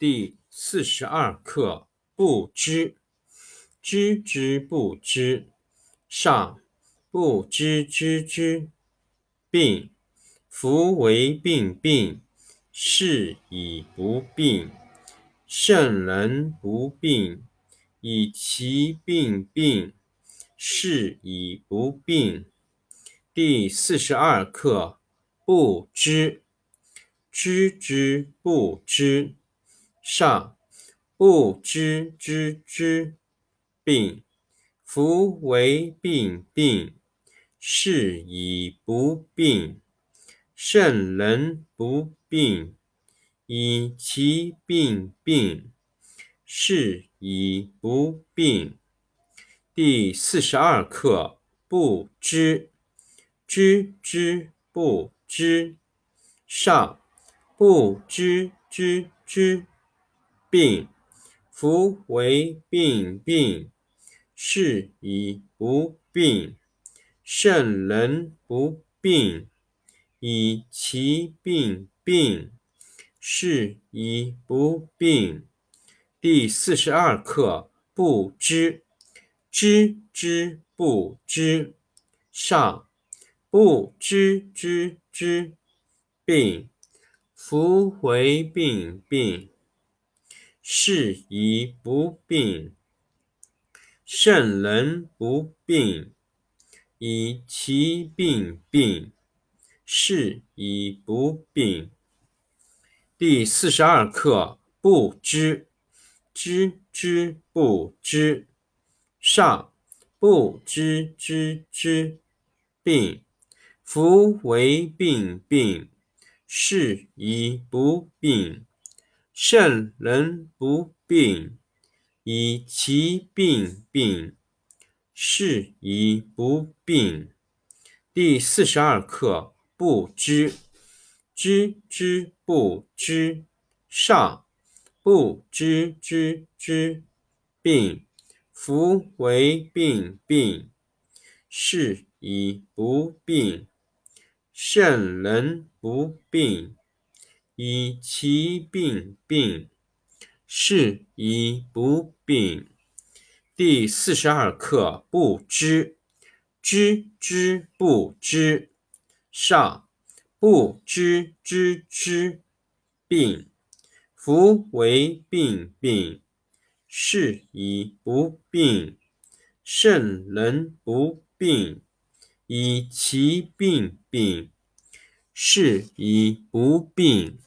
第四十二课：不知，知之不知，上不知知之病。夫为病病，是以不病。圣人不病，以其病病，是以不病。第四十二课：不知，知之不知。上不知知之病，夫为病病，是以不病。圣人不病，以其病病，是以不病。第四十二课：不知，知之不知。上不知知之。病，夫为病病，是以不病。圣人不病，以其病病，是以不病。第四十二课：不知，知之不知。上不知知之病，夫为病病。是以不病。圣人不病，以其病病，是以不病。第四十二课：不知，知之不知。上不知知之病，夫为病病，是以不病。圣人不病，以其病病，是以不病。第四十二课：不知，知之不知。上不知知之病，夫为病病，是以不病。圣人不病。以其病病，是以不病。第四十二课：不知，知之不知。上不知知之病，夫为病病，是以不病。圣人不病，以其病病，是以不病。